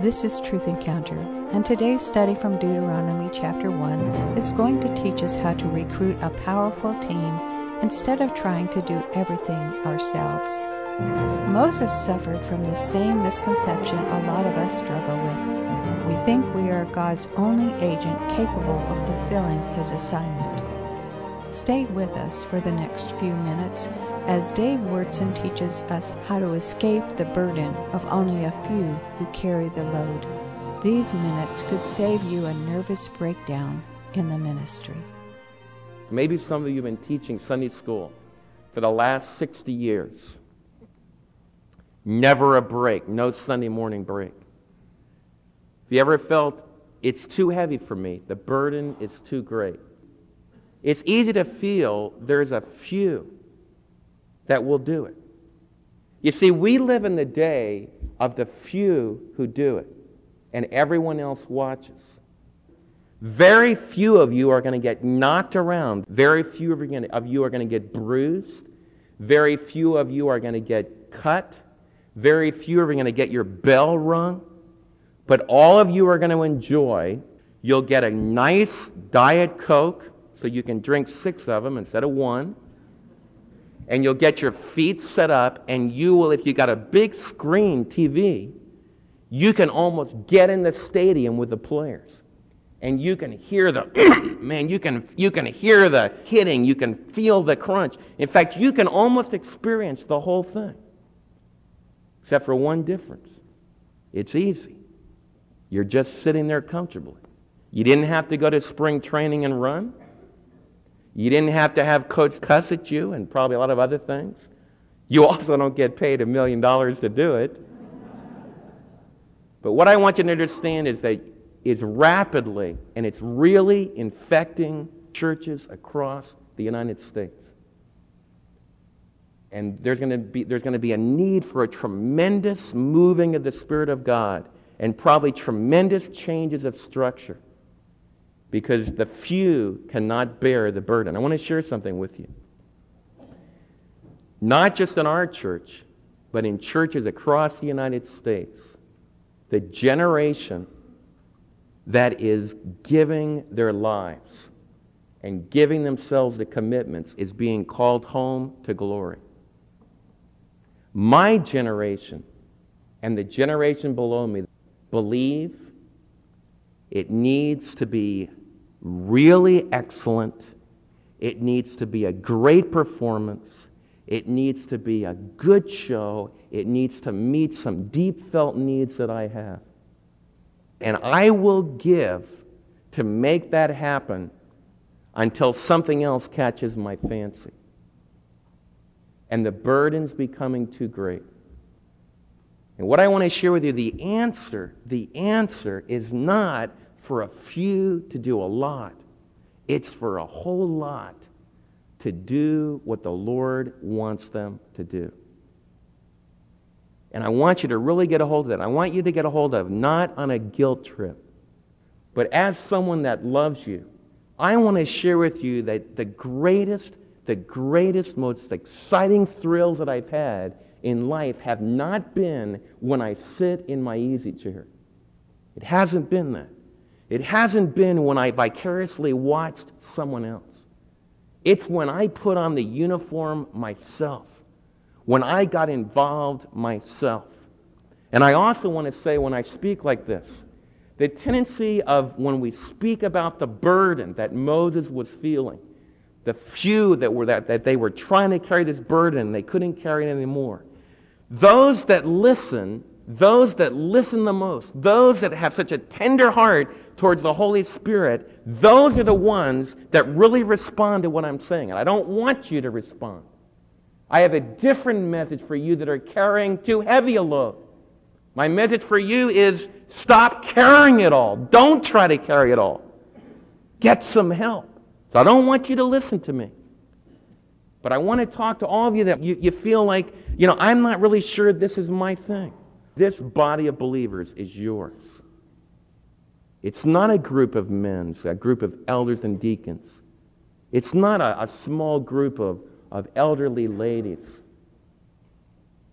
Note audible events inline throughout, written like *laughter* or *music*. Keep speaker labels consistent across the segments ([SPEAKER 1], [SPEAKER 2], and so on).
[SPEAKER 1] This is Truth Encounter, and today's study from Deuteronomy chapter 1 is going to teach us how to recruit a powerful team instead of trying to do everything ourselves. Moses suffered from the same misconception a lot of us struggle with. We think we are God's only agent capable of fulfilling his assignment. Stay with us for the next few minutes as Dave Wyrtzen teaches us how to escape the burden of only a few who carry the load. These minutes could save you a nervous breakdown in the ministry.
[SPEAKER 2] Maybe some of you have been teaching Sunday school for the last 60 years. Never a break, no Sunday morning break. Have you ever felt it's too heavy for me? The burden is too great. It's easy to feel there's a few that will do it. You see, we live in the day of the few who do it, and everyone else watches. Very few of you are going to get knocked around. Very few of you are going to get bruised. Very few of you are going to get cut. Very few are going to get your bell rung. But all of you are going to enjoy. You'll get a nice Diet Coke so you can drink six of them instead of one. And you'll get your feet set up, and you will, if you got a big screen TV, you can almost get in the stadium with the players. And you can hear the, *clears throat* man, you can, you can hear the hitting, you can feel the crunch. In fact, you can almost experience the whole thing. Except for one difference it's easy. You're just sitting there comfortably. You didn't have to go to spring training and run. You didn't have to have coach cuss at you and probably a lot of other things. You also don't get paid a million dollars to do it. But what I want you to understand is that it's rapidly and it's really infecting churches across the United States. And there's going to be, there's going to be a need for a tremendous moving of the Spirit of God and probably tremendous changes of structure because the few cannot bear the burden. I want to share something with you. Not just in our church, but in churches across the United States, the generation that is giving their lives and giving themselves the commitments is being called home to glory. My generation and the generation below me believe it needs to be really excellent. It needs to be a great performance. It needs to be a good show. It needs to meet some deep felt needs that I have. And I will give to make that happen until something else catches my fancy. And the burden's becoming too great. And what I want to share with you, the answer, the answer is not for a few to do a lot. It's for a whole lot to do what the Lord wants them to do. And I want you to really get a hold of that. I want you to get a hold of not on a guilt trip, but as someone that loves you. I want to share with you that the greatest, the greatest, most exciting thrills that I've had in life have not been when I sit in my easy chair. It hasn't been that. It hasn't been when I vicariously watched someone else. It's when I put on the uniform myself, when I got involved myself. And I also want to say when I speak like this, the tendency of when we speak about the burden that Moses was feeling, the few that were that, that they were trying to carry this burden, they couldn't carry it anymore. Those that listen, those that listen the most, those that have such a tender heart towards the Holy Spirit, those are the ones that really respond to what I'm saying. And I don't want you to respond. I have a different message for you that are carrying too heavy a load. My message for you is stop carrying it all. Don't try to carry it all. Get some help. So I don't want you to listen to me. But I want to talk to all of you that you, you feel like, you know, I'm not really sure this is my thing. This body of believers is yours. It's not a group of men, it's a group of elders and deacons. It's not a, a small group of, of elderly ladies.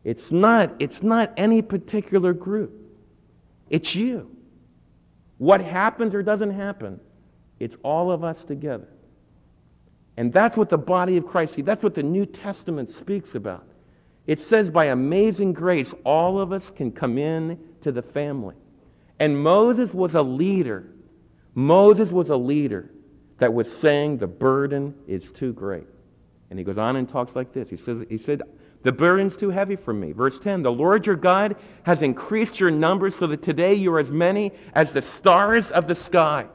[SPEAKER 2] It's not, it's not any particular group. It's you. What happens or doesn't happen, it's all of us together. And that's what the body of Christ, see, that's what the New Testament speaks about. It says by amazing grace, all of us can come in to the family. And Moses was a leader. Moses was a leader that was saying the burden is too great. And he goes on and talks like this. He says, he said, the burden's too heavy for me. Verse 10, the Lord your God has increased your numbers so that today you are as many as the stars of the sky.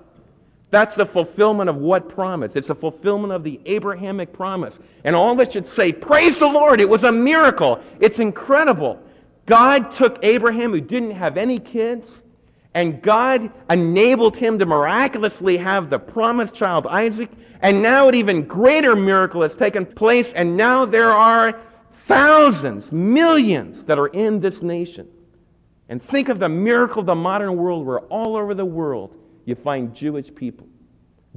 [SPEAKER 2] That's the fulfillment of what promise? It's the fulfillment of the Abrahamic promise. And all that should say, praise the Lord, it was a miracle. It's incredible. God took Abraham, who didn't have any kids, and God enabled him to miraculously have the promised child, Isaac. And now an even greater miracle has taken place, and now there are thousands, millions that are in this nation. And think of the miracle of the modern world where all over the world you find Jewish people.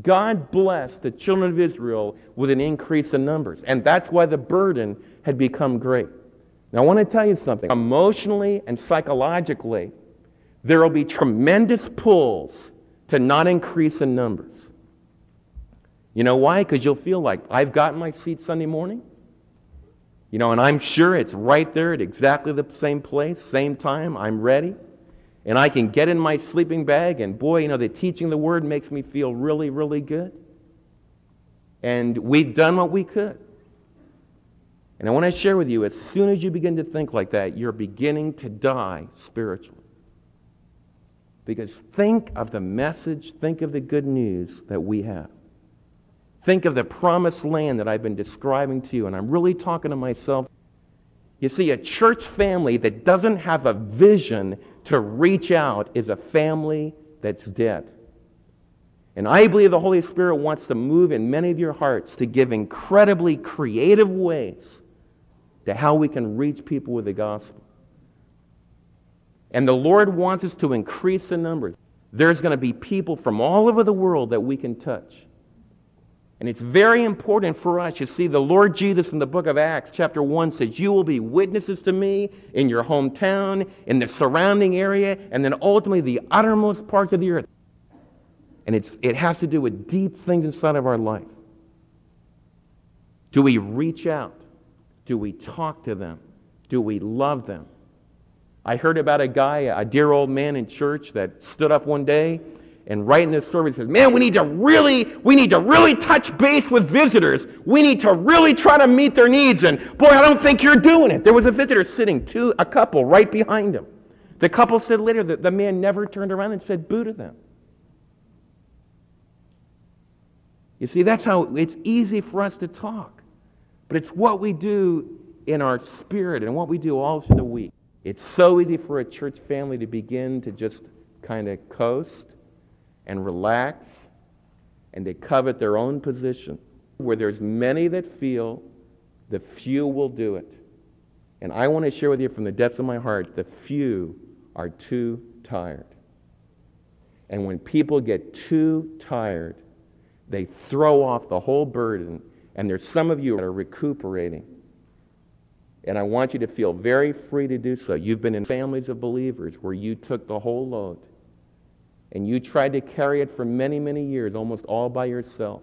[SPEAKER 2] God blessed the children of Israel with an increase in numbers. And that's why the burden had become great. Now, I want to tell you something. Emotionally and psychologically, there will be tremendous pulls to not increase in numbers. You know why? Because you'll feel like, I've got my seat Sunday morning. You know, and I'm sure it's right there at exactly the same place, same time. I'm ready. And I can get in my sleeping bag, and boy, you know, the teaching the word makes me feel really, really good. And we've done what we could. And I want to share with you as soon as you begin to think like that, you're beginning to die spiritually. Because think of the message, think of the good news that we have. Think of the promised land that I've been describing to you, and I'm really talking to myself. You see, a church family that doesn't have a vision to reach out is a family that's dead. And I believe the Holy Spirit wants to move in many of your hearts to give incredibly creative ways to how we can reach people with the gospel. And the Lord wants us to increase the numbers. There's going to be people from all over the world that we can touch. And it's very important for us. You see, the Lord Jesus in the book of Acts, chapter 1, says, You will be witnesses to me in your hometown, in the surrounding area, and then ultimately the uttermost parts of the earth. And it's, it has to do with deep things inside of our life. Do we reach out? Do we talk to them? Do we love them? I heard about a guy, a dear old man in church, that stood up one day and right in this he says, man, we need to really, we need to really touch base with visitors. We need to really try to meet their needs. And boy, I don't think you're doing it. There was a visitor sitting, two, a couple right behind him. The couple said later that the man never turned around and said boo to them. You see, that's how it's easy for us to talk. But it's what we do in our spirit and what we do all through the week. It's so easy for a church family to begin to just kind of coast and relax and they covet their own position. Where there's many that feel, the few will do it. And I want to share with you from the depths of my heart, the few are too tired. And when people get too tired, they throw off the whole burden. And there's some of you that are recuperating. And I want you to feel very free to do so. You've been in families of believers where you took the whole load and you tried to carry it for many, many years, almost all by yourself.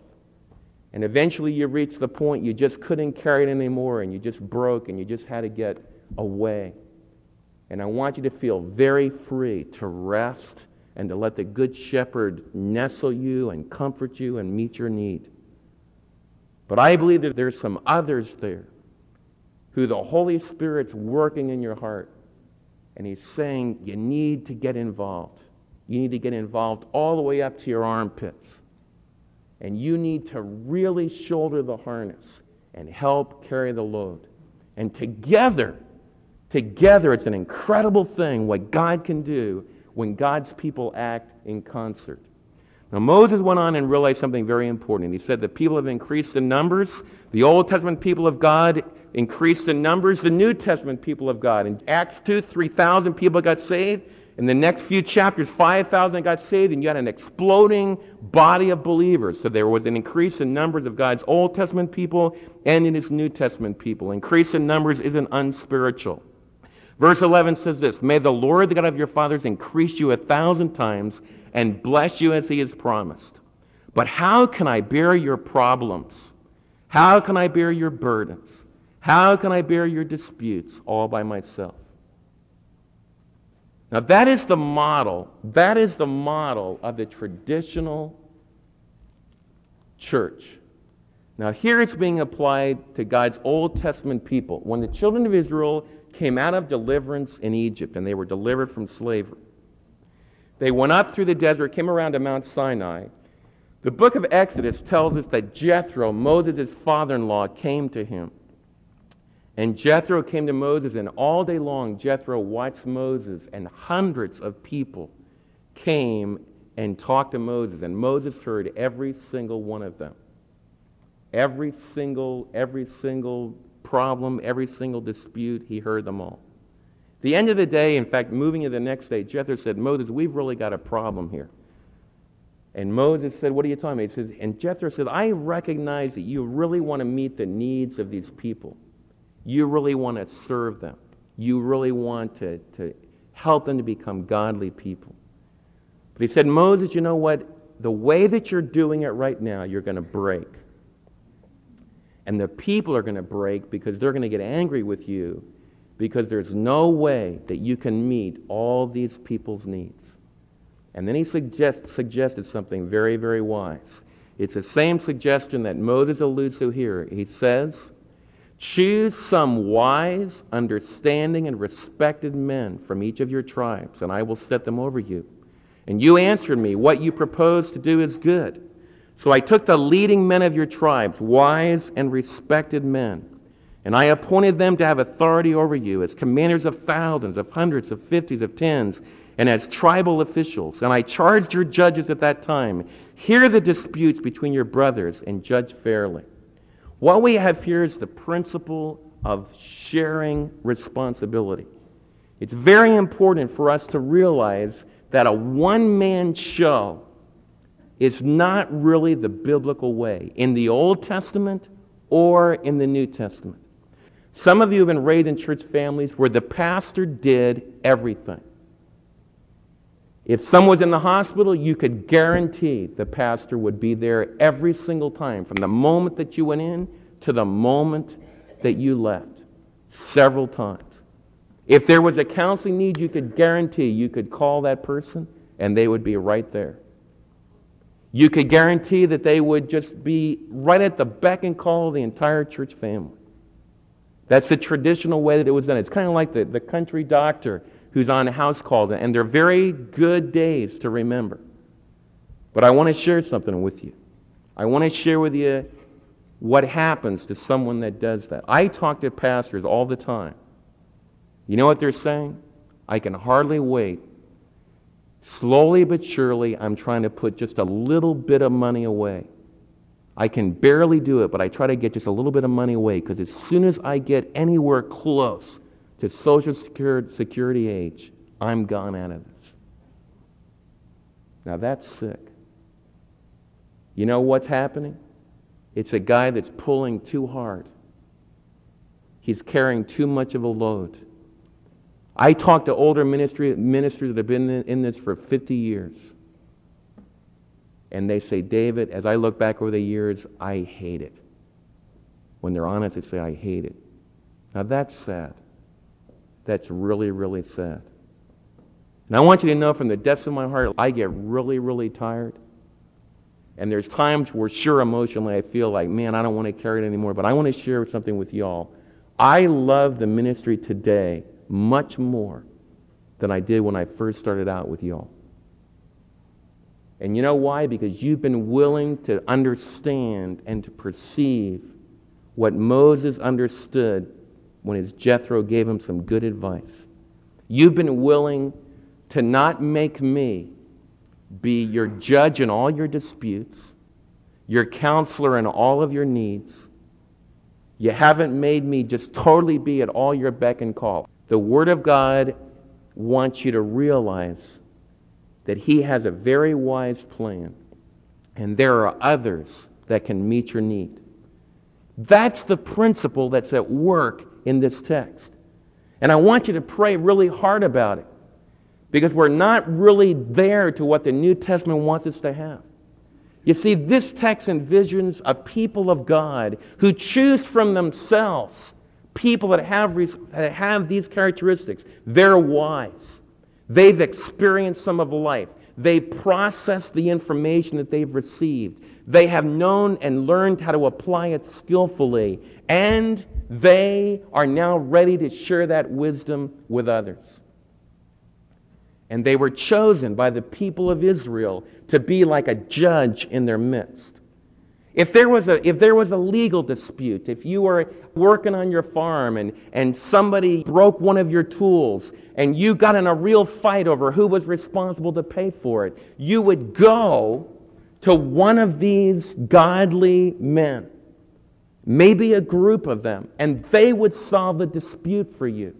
[SPEAKER 2] And eventually you reached the point you just couldn't carry it anymore and you just broke and you just had to get away. And I want you to feel very free to rest and to let the Good Shepherd nestle you and comfort you and meet your need. But I believe that there's some others there who the Holy Spirit's working in your heart. And He's saying you need to get involved. You need to get involved all the way up to your armpits. And you need to really shoulder the harness and help carry the load. And together, together, it's an incredible thing what God can do when God's people act in concert. Now, Moses went on and realized something very important. He said the people have increased in numbers. The Old Testament people of God increased in numbers. The New Testament people of God. In Acts 2, 3,000 people got saved. In the next few chapters, 5,000 got saved, and you had an exploding body of believers. So there was an increase in numbers of God's Old Testament people and in His New Testament people. Increase in numbers isn't unspiritual. Verse 11 says this May the Lord, the God of your fathers, increase you a thousand times and bless you as he has promised. But how can I bear your problems? How can I bear your burdens? How can I bear your disputes all by myself? Now, that is the model. That is the model of the traditional church. Now, here it's being applied to God's Old Testament people. When the children of Israel came out of deliverance in Egypt and they were delivered from slavery, they went up through the desert, came around to Mount Sinai. The book of Exodus tells us that Jethro, Moses' father in law, came to him. And Jethro came to Moses, and all day long Jethro watched Moses, and hundreds of people came and talked to Moses, and Moses heard every single one of them. Every single, every single problem, every single dispute, he heard them all. The end of the day, in fact, moving to the next day, Jethro said, Moses, we've really got a problem here. And Moses said, What are you talking about? He says, and Jethro said, I recognize that you really want to meet the needs of these people. You really want to serve them. You really want to, to help them to become godly people. But he said, Moses, you know what? The way that you're doing it right now, you're going to break. And the people are going to break because they're going to get angry with you because there's no way that you can meet all these people's needs. And then he suggest, suggested something very, very wise. It's the same suggestion that Moses alludes to here. He says, Choose some wise, understanding, and respected men from each of your tribes, and I will set them over you. And you answered me, What you propose to do is good. So I took the leading men of your tribes, wise and respected men, and I appointed them to have authority over you as commanders of thousands, of hundreds, of fifties, of tens, and as tribal officials. And I charged your judges at that time hear the disputes between your brothers and judge fairly. What we have here is the principle of sharing responsibility. It's very important for us to realize that a one man show is not really the biblical way in the Old Testament or in the New Testament. Some of you have been raised in church families where the pastor did everything. If someone was in the hospital, you could guarantee the pastor would be there every single time, from the moment that you went in to the moment that you left, several times. If there was a counseling need, you could guarantee you could call that person and they would be right there. You could guarantee that they would just be right at the beck and call of the entire church family. That's the traditional way that it was done. It's kind of like the, the country doctor who's on a house call, and they're very good days to remember. But I want to share something with you. I want to share with you what happens to someone that does that. I talk to pastors all the time. You know what they're saying? I can hardly wait. Slowly but surely, I'm trying to put just a little bit of money away. I can barely do it, but I try to get just a little bit of money away because as soon as I get anywhere close to Social Security age, I'm gone out of this. Now that's sick. You know what's happening? It's a guy that's pulling too hard. He's carrying too much of a load. I talk to older ministry, ministers that have been in, in this for 50 years. And they say, David, as I look back over the years, I hate it. When they're honest, they say, I hate it. Now that's sad that's really, really sad. And I want you to know from the depths of my heart, I get really, really tired. And there's times where, sure, emotionally, I feel like, man, I don't want to carry it anymore. But I want to share something with y'all. I love the ministry today much more than I did when I first started out with y'all. And you know why? Because you've been willing to understand and to perceive what Moses understood when his Jethro gave him some good advice. You've been willing to not make me be your judge in all your disputes, your counselor in all of your needs. You haven't made me just totally be at all your beck and call. The Word of God wants you to realize that He has a very wise plan, and there are others that can meet your need. That's the principle that's at work in this text. And I want you to pray really hard about it because we're not really there to what the New Testament wants us to have. You see, this text envisions a people of God who choose from themselves people that have, that have these characteristics. They're wise. They've experienced some of life. They process the information that they've received. They have known and learned how to apply it skillfully. And they are now ready to share that wisdom with others. And they were chosen by the people of Israel to be like a judge in their midst. If there was a, if there was a legal dispute, if you were working on your farm and, and somebody broke one of your tools and you got in a real fight over who was responsible to pay for it, you would go to one of these godly men, maybe a group of them, and they would solve the dispute for you.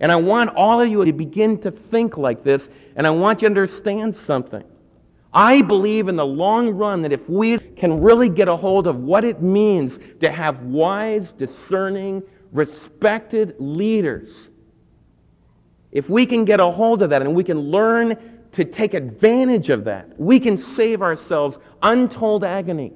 [SPEAKER 2] And I want all of you to begin to think like this, and I want you to understand something. I believe in the long run that if we can really get a hold of what it means to have wise, discerning, respected leaders, if we can get a hold of that and we can learn to take advantage of that, we can save ourselves untold agony.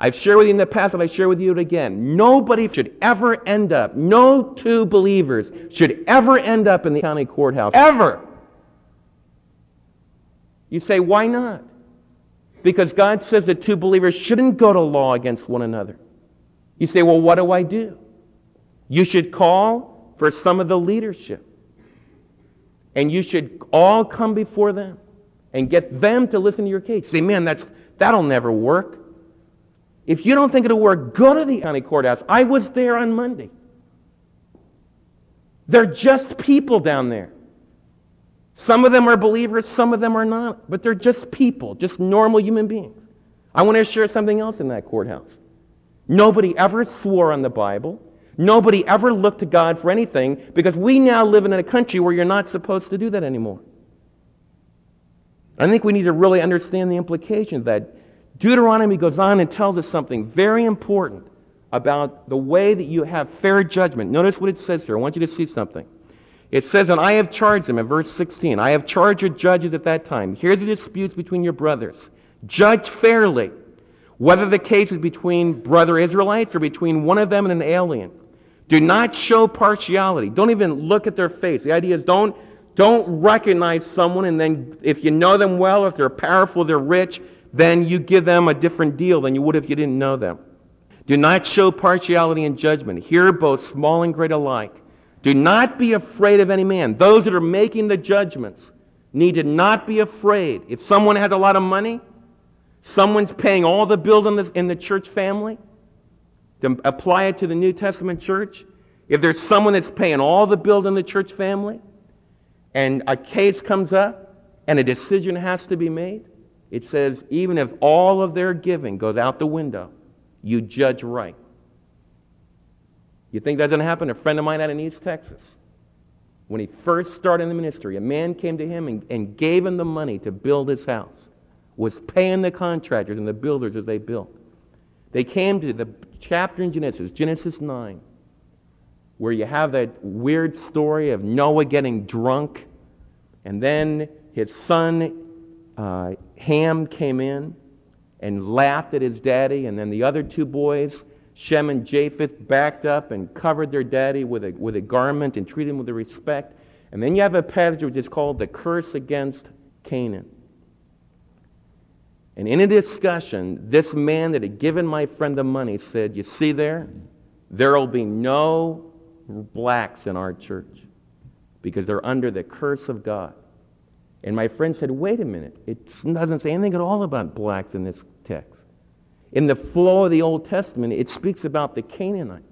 [SPEAKER 2] I've shared with you in the past and I share with you again. Nobody should ever end up, no two believers should ever end up in the county courthouse. Ever. You say, why not? Because God says that two believers shouldn't go to law against one another. You say, well, what do I do? You should call for some of the leadership. And you should all come before them and get them to listen to your case. Say, man, that's, that'll never work. If you don't think it'll work, go to the county courthouse. I was there on Monday. They're just people down there. Some of them are believers, some of them are not, but they're just people, just normal human beings. I want to share something else in that courthouse. Nobody ever swore on the Bible. Nobody ever looked to God for anything because we now live in a country where you're not supposed to do that anymore. I think we need to really understand the implications that Deuteronomy goes on and tells us something very important about the way that you have fair judgment. Notice what it says here. I want you to see something. It says, And I have charged them, in verse 16, I have charged your judges at that time. Hear the disputes between your brothers. Judge fairly, whether the case is between brother Israelites or between one of them and an alien. Do not show partiality. Don't even look at their face. The idea is don't, don't recognize someone and then if you know them well, if they're powerful, they're rich, then you give them a different deal than you would if you didn't know them. Do not show partiality in judgment. Hear both small and great alike. Do not be afraid of any man. Those that are making the judgments need to not be afraid. If someone has a lot of money, someone's paying all the bills in the, in the church family, to apply it to the New Testament church. If there's someone that's paying all the bills in the church family, and a case comes up, and a decision has to be made, it says, even if all of their giving goes out the window, you judge right. You think that doesn't happen? A friend of mine out in East Texas, when he first started in the ministry, a man came to him and, and gave him the money to build his house, was paying the contractors and the builders as they built. They came to the chapter in Genesis, Genesis 9, where you have that weird story of Noah getting drunk, and then his son uh, Ham came in and laughed at his daddy, and then the other two boys Shem and Japheth backed up and covered their daddy with a, with a garment and treated him with respect. And then you have a passage which is called the curse against Canaan. And in a discussion, this man that had given my friend the money said, You see there? There will be no blacks in our church because they're under the curse of God. And my friend said, Wait a minute. It doesn't say anything at all about blacks in this text. In the flow of the Old Testament, it speaks about the Canaanites.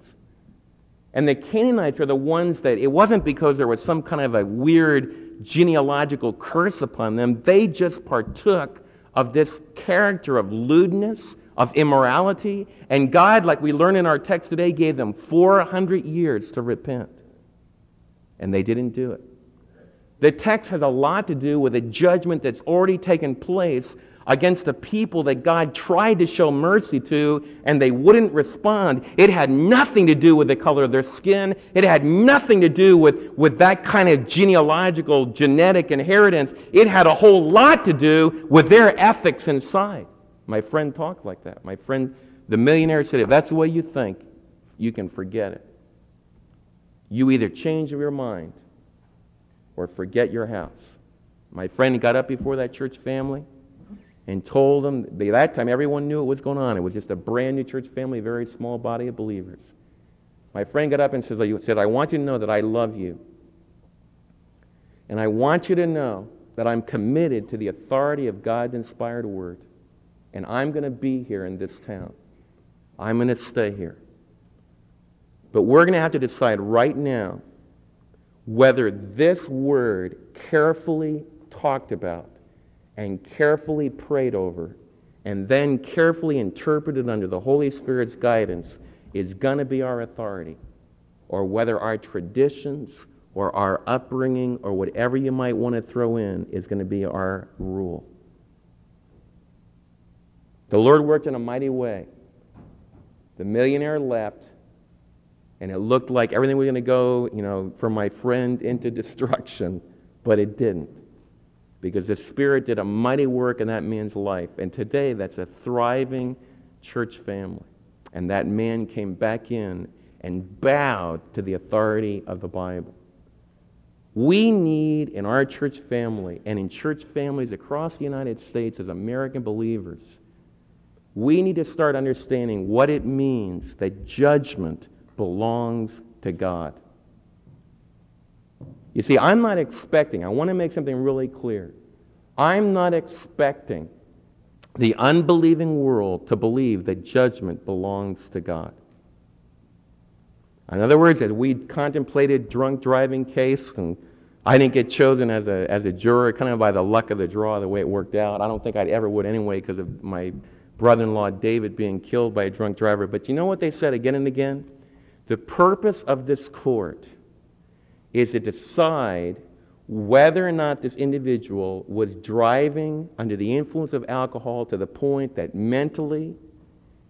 [SPEAKER 2] And the Canaanites are the ones that, it wasn't because there was some kind of a weird genealogical curse upon them. They just partook of this character of lewdness, of immorality. And God, like we learn in our text today, gave them 400 years to repent. And they didn't do it. The text has a lot to do with a judgment that's already taken place against a people that God tried to show mercy to and they wouldn't respond. It had nothing to do with the color of their skin. It had nothing to do with, with that kind of genealogical genetic inheritance. It had a whole lot to do with their ethics inside. My friend talked like that. My friend, the millionaire said, if that's the way you think, you can forget it. You either change your mind or forget your house. My friend got up before that church family and told them, by that time everyone knew what was going on. It was just a brand new church family, very small body of believers. My friend got up and said, I want you to know that I love you. And I want you to know that I'm committed to the authority of God's inspired word. And I'm going to be here in this town. I'm going to stay here. But we're going to have to decide right now whether this word carefully talked about and carefully prayed over and then carefully interpreted under the Holy Spirit's guidance is going to be our authority, or whether our traditions or our upbringing or whatever you might want to throw in is going to be our rule. The Lord worked in a mighty way. The millionaire left, and it looked like everything was going to go, you know, from my friend into *laughs* destruction, but it didn't because the Spirit did a mighty work in that man's life. And today, that's a thriving church family. And that man came back in and bowed to the authority of the Bible. We need in our church family and in church families across the United States as American believers, we need to start understanding what it means that judgment belongs to God. You see, I'm not expecting, I want to make something really clear. I'm not expecting the unbelieving world to believe that judgment belongs to God. In other words, as we contemplated drunk driving case, and I didn't get chosen as a, as a juror, kind of by the luck of the draw, the way it worked out. I don't think I'd ever would anyway because of my brother-in-law David being killed by a drunk driver. But you know what they said again and again? The purpose of this court is to decide whether or not this individual was driving under the influence of alcohol to the point that mentally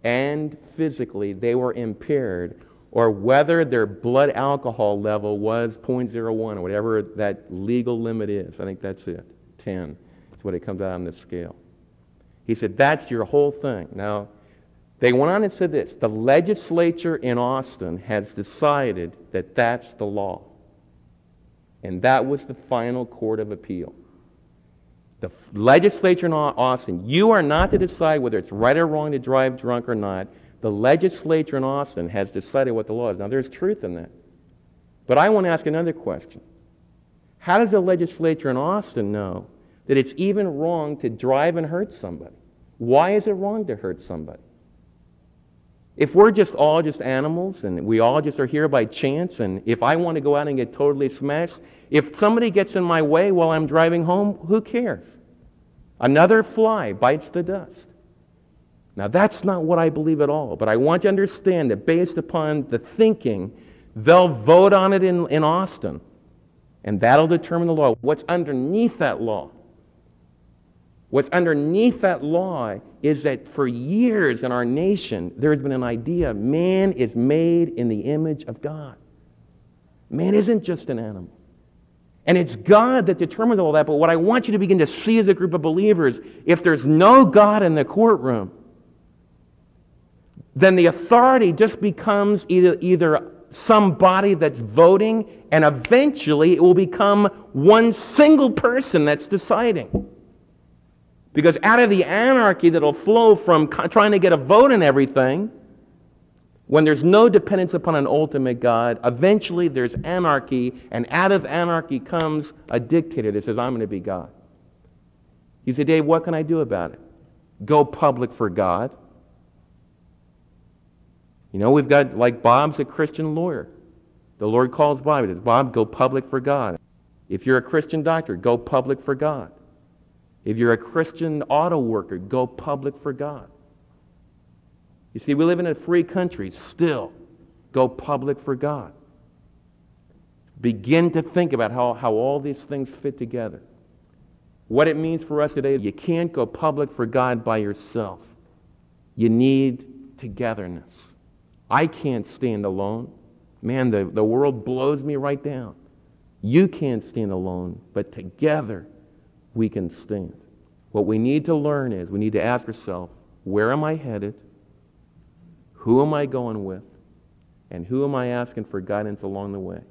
[SPEAKER 2] and physically they were impaired, or whether their blood alcohol level was 0.01 or whatever that legal limit is. I think that's it. 10 is what it comes out on this scale. He said, That's your whole thing. Now, they went on and said this the legislature in Austin has decided that that's the law. And that was the final court of appeal. The legislature in Austin, you are not to decide whether it's right or wrong to drive drunk or not. The legislature in Austin has decided what the law is. Now, there's truth in that. But I want to ask another question. How does the legislature in Austin know that it's even wrong to drive and hurt somebody? Why is it wrong to hurt somebody? If we're just all just animals and we all just are here by chance, and if I want to go out and get totally smashed, if somebody gets in my way while I'm driving home, who cares? Another fly bites the dust. Now, that's not what I believe at all, but I want you to understand that based upon the thinking, they'll vote on it in, in Austin, and that'll determine the law. What's underneath that law? What's underneath that law is that for years in our nation, there has been an idea man is made in the image of God. Man isn't just an animal. And it's God that determines all that. But what I want you to begin to see as a group of believers, if there's no God in the courtroom, then the authority just becomes either, either somebody that's voting, and eventually it will become one single person that's deciding. Because out of the anarchy that'll flow from trying to get a vote in everything, when there's no dependence upon an ultimate God, eventually there's anarchy, and out of anarchy comes a dictator that says, I'm going to be God. You say, Dave, what can I do about it? Go public for God. You know, we've got, like Bob's a Christian lawyer. The Lord calls Bob. He says, Bob, go public for God. If you're a Christian doctor, go public for God. If you're a Christian auto worker, go public for God. You see, we live in a free country. Still, go public for God. begin to think about how, how all these things fit together. What it means for us today, you can't go public for God by yourself. You need togetherness. I can't stand alone. Man, the, the world blows me right down. You can't stand alone, but together we can stand. What we need to learn is we need to ask ourselves, where am I headed? Who am I going with? And who am I asking for guidance along the way?